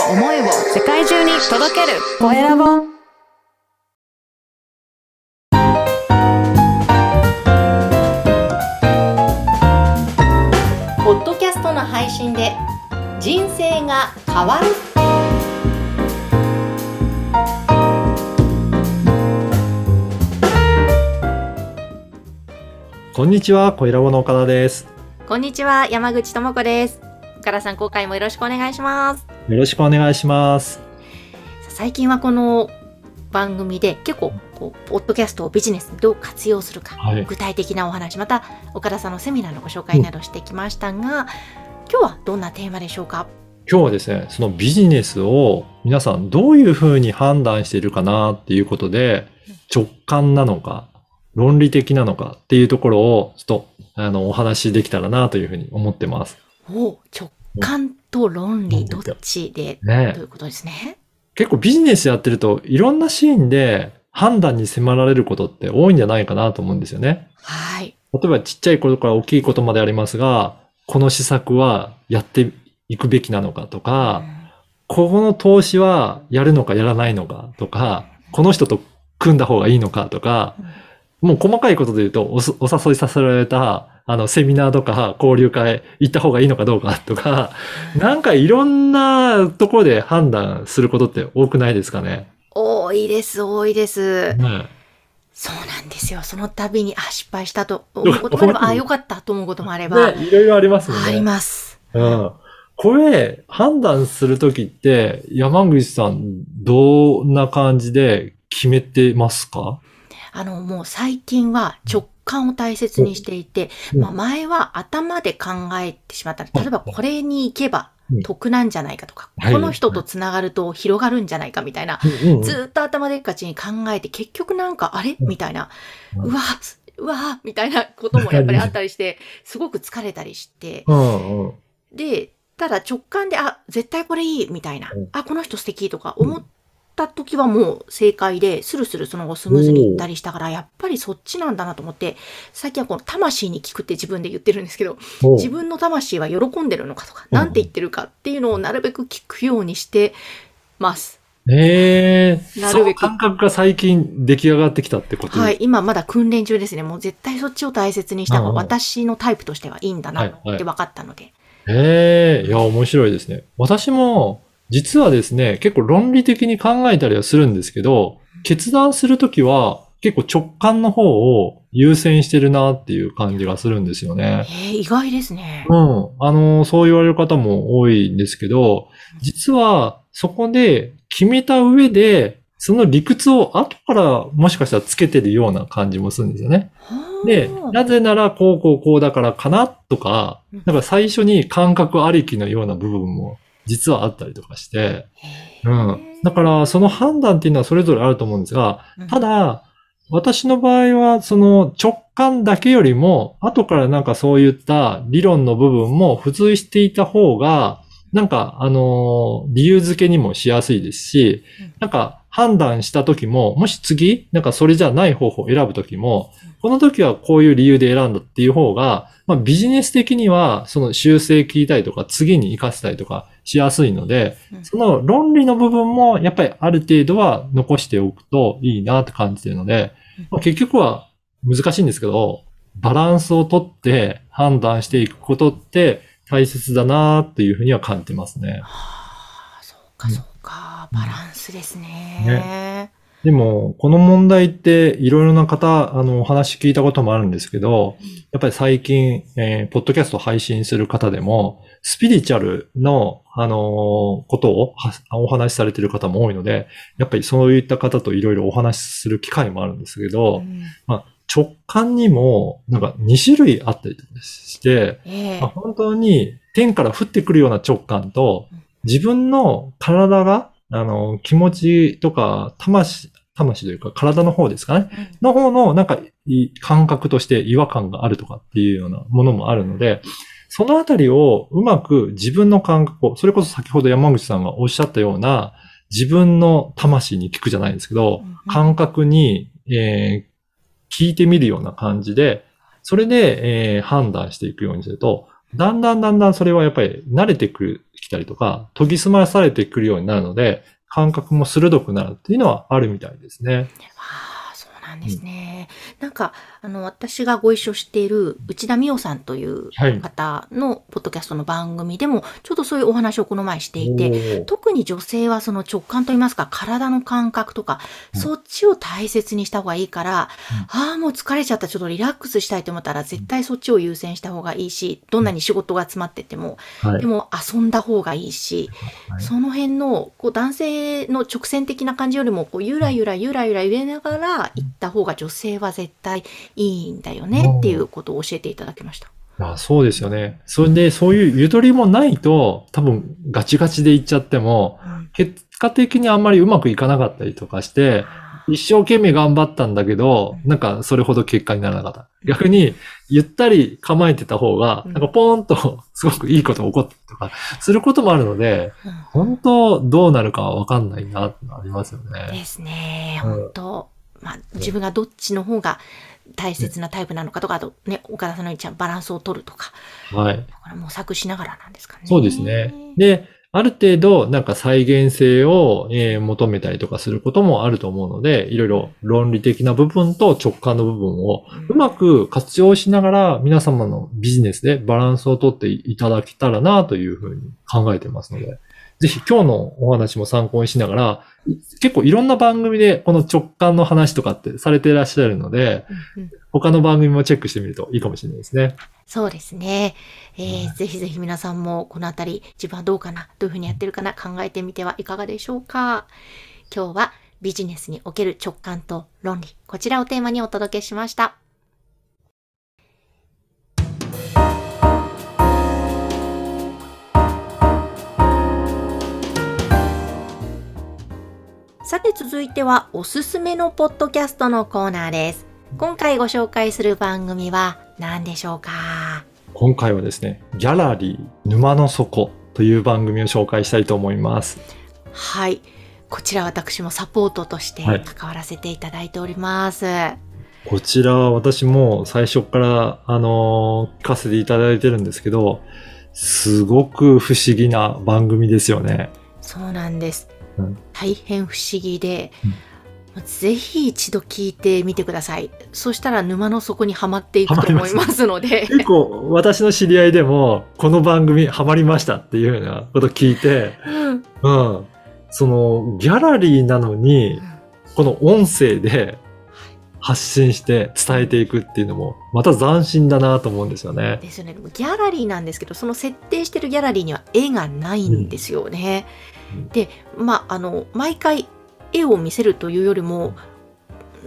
を思いを世界中に届ける。コエラボ。ポッドキャストの配信で人生が変わる。こんにちは、小ラボの岡田です。こんにちは山口智子です。岡田さん今回もよろしくお願いしますよろしくお願いします。最近はこの番組で結構こうポッドキャストをビジネスにどう活用するか、はい具体的なお話また岡田さんのセミナーのご紹介などしてきましたが、今日はどんなテーマでしょうか？今日はですね、そのビジネスを皆さんどういうふうに判断しているかなっていうことで、直感なのか、論理的なのかっていうところをちょっとあのお話しできたらなというふうに思ってます。お直感と論理どっちでねということですね？結構ビジネスやってるといろんなシーンで判断に迫られることって多いんじゃないかなと思うんですよね。はい。例えばちっちゃいことから大きいことまでありますが、この施策はやっていくべきなのかとか、ここの投資はやるのかやらないのかとか、この人と組んだ方がいいのかとか、もう細かいことで言うとおす、お誘いさせられた、あの、セミナーとか交流会行った方がいいのかどうかとか、なんかいろんなところで判断することって多くないですかね？多いです、多いです。ねそうなんですよ。その度に、あ、失敗したと思うこともあれば、あ、よかったと思うこともあれば、ねいろいろありますよね。あります。うん。これ、判断するときって、山口さん、どんな感じで決めてますか？あの、もう最近は直感を大切にしていて、うん。まあ、前は頭で考えてしまった。ら、例えばこれに行けばうん。得なんじゃないかとか、はい。この人とつながると広がるんじゃないかみたいな、うんうんうん。ずーっと頭でっかちに考えて、結局なんか、あれ？みたいな、うん。うわ、うわ、みたいなこともやっぱりあったりして、す。ごく疲れたりして、うんうん。で、ただ直感で、あ、絶対これいいみたいな。うん、あ、この人素敵とか思った時はもう正解で、スルスルその後スムーズにいったりしたから、やっぱりそっちなんだなと思って、最近はこの魂に聞くって自分で言ってるんですけど、自分の魂は喜んでるのかとか、うん。なんて言ってるかっていうのをなるべく聞くようにしてます。ええなるべく。その感覚が最近出来上がってきたってこと？はい、今まだ訓練中ですね。もう絶対そっちを大切にした方が私のタイプとしてはいいんだなっはいはい。て分かったので。ええいや、面白いですね。私も、実はですね、結構論理的に考えたりはするんですけど、決断するときは、結構直感の方を優先してるなっていう感じがするんですよね。えー、意外ですね。うん。あの、そう言われる方も多いんですけど、実はそこで決めた上で、その理屈を後からもしかしたらつけてるような感じもするんですよね。で、なぜならこうこうこうだからかなとかうん、なんか最初に感覚ありきのような部分も実はあったりとかして、うん。だからその判断っていうのはそれぞれあると思うんですが、ただ、私の場合は、その直感だけよりも、後からなんかそういった理論の部分も付随していた方が、なんか、あのー理由付けにもしやすいですしうん、なんか判断した時も、もし次、なんかそれじゃない方法を選ぶ時もうん、この時はこういう理由で選んだっていう方が、まあビジネス的には、その修正聞いたりとか、次に活かせたりとかしやすいので、うんその論理の部分もやっぱりある程度は残しておくといいなって感じてるので、まあ結局は難しいんですけど、バランスをとって判断していくことって大切だなっていうふうには感じてますね。はあ、そうかそうか。バランスですね。ねでも、この問題っていろいろな方、あの、お話聞いたこともあるんですけど、やっぱり最近、えーポッドキャスト配信する方でも、スピリチュアルの、あのーことをはお話しされている方も多いので、やっぱりそういった方といろいろお話しする機会もあるんですけど、うん。直感にも、なんか2種類あったりして、ええ。まあ本当に天から降ってくるような直感とうん、自分の体が、あの、気持ちとか、魂、魂というか体の方ですかね。の方の、なんか、い感覚として違和感があるとかっていうようなものもあるので、そのあたりをうまく自分の感覚を、それこそ先ほど山口さんがおっしゃったような、自分の魂に聞くじゃないですけど、うん感覚に、えー聞いてみるような感じで、それで、えー判断していくようにすると、だんだんだんだんそれはやっぱり慣れてくる、きたりとか、研ぎ澄まされてくるようになるので、感覚も鋭くなるっていうのはあるみたいですね。なんですね。なんか、あの、私がご一緒している内田美代さんというはい。方のポッドキャストの番組でも、ちょっとそういうお話をこの前していて、特に女性はその直感といいますか、体の感覚とか、うん。そっちを大切にした方がいいから、ああ、もう疲れちゃった、ちょっとリラックスしたいと思ったら、絶対そっちを優先した方がいいし、どんなに仕事が詰まってても、はい。で。も遊んだ方がいいし、はい。その辺のこう男性の直線的な感じよりもこうゆらゆらゆらゆら揺れながら行った方が女性は絶対いいんだよねっていうことを教えていただきました。あそうですよね。それで、そういうゆとりもないと、多分ガチガチでいっちゃっても、うん結果的にあんまりうまくいかなかったりとかして、一生懸命頑張ったんだけど、なんかそれほど結果にならなかった。逆に、ゆったり構えてた方が、うんなんかポーンとすごくいいことが起こったりとか、することもあるので、うん本当どうなるかはわかんないなってのありますよね。ですね。うん本当、まあ、自分がどっちの方が大切なタイプなのかとか、あとね、岡田さんのようにちゃんバランスを取るとか、はい。これ模索しながらなんですかね。そうですね。で、ある程度、なんか再現性を、えー求めたりとかすることもあると思うので、いろいろ論理的な部分と直感の部分をうまく活用しながら皆様のビジネスでバランスをとっていただけたらなというふうに考えてますので、ぜひ今日のお話も参考にしながら、い結構いろんな番組でこの直感の話とかってされていらっしゃるので、うんうん他の番組もチェックしてみるといいかもしれないですね。そうですね。えーはいぜひぜひ皆さんもこのあたり自分はどうかな、どういうふうにやってるかな考えてみてはいかがでしょうか。今日はビジネスにおける直感と論理、こちらをテーマにお届けしました。さて続いてはおすすめのポッドキャストのコーナーです。今回ご紹介する番組は何でしょうか？今回はですね、ギャラリー沼の底という番組を紹介したいと思います。はい。こちら私もサポートとしてはい関わらせていただいております。こちらは私も最初から、あのー聞かせていただいてるんですけど、すごく不思議な番組ですよね。そうなんです。うん大変不思議で、ぜひ一度聞いてみてください。そしたら沼の底にはまっていくと思いますので。結構私の知り合いでも、この番組ハマりましたっていうようなこと聞いて、うんうん。そのギャラリーなのに、この音声で発信して伝えていくっていうのも、また斬新だなと思うんですよね。ですよね。ギャラリーなんですけど、その設定してるギャラリーには絵がないんですよね。うんで、まあ、あの、毎回絵を見せるというよりも、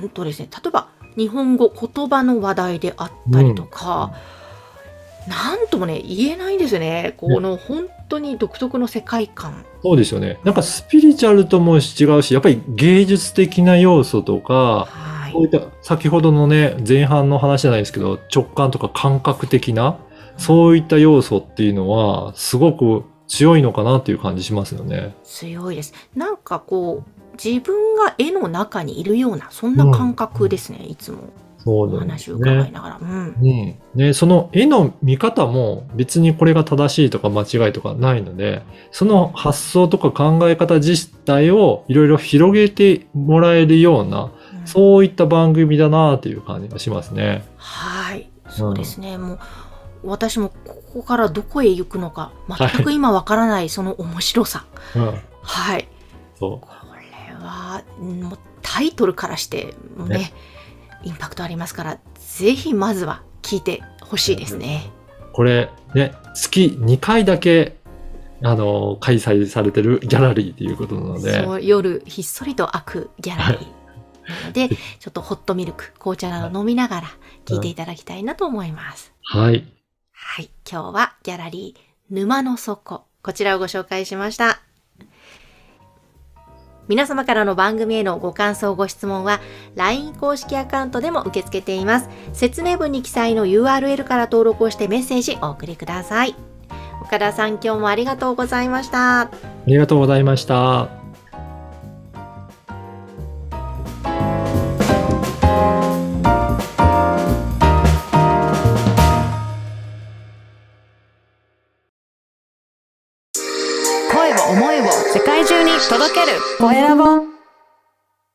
うんとですね、例えば日本語、言葉の話題であったりとか、なんともね、言えないんですよね。この本当に独特の世界観。そうですよね。なんかスピリチュアルとも違うし、やっぱり芸術的な要素とか、はいこういった先ほどのね、前半の話じゃないですけど、直感とか感覚的な、そういった要素っていうのは、すごく強いのかなっていう感じしますよね。強いです。なんかこう、自分が絵の中にいるような、そんな感覚ですね、いつもそうおなんです話を伺いね。ながら。うん。うん。ね、その絵の見方も別にこれが正しいとか間違いとかないので、その発想とか考え方自体をいろいろ広げてもらえるような、うんそういった番組だなっていう感じがしますね。はい、そうですね。もう私もここからどこへ行くのか全くは今わからないその面白さ。うん。はい。そこれはうんもうタイトルからしてねねインパクトありますからぜひまずは聞いてほしいですね。う。これね、月2回だけ、あの、開催されてるギャラリーということなので、夜ひっそりと開くギャラリー。なので、ちょっとホットミルク、紅茶など飲みながら聞いていただきたいなと思います。はい。はい。今日はギャラリー沼の底。こちらをご紹介しました。皆様からの番組へのご感想、ご質問は LINE 公式アカウントでも受け付けています。説明文に記載の URL から登録をしてメッセージお送りください。岡田さん、今日もありがとうございました。ありがとうございました。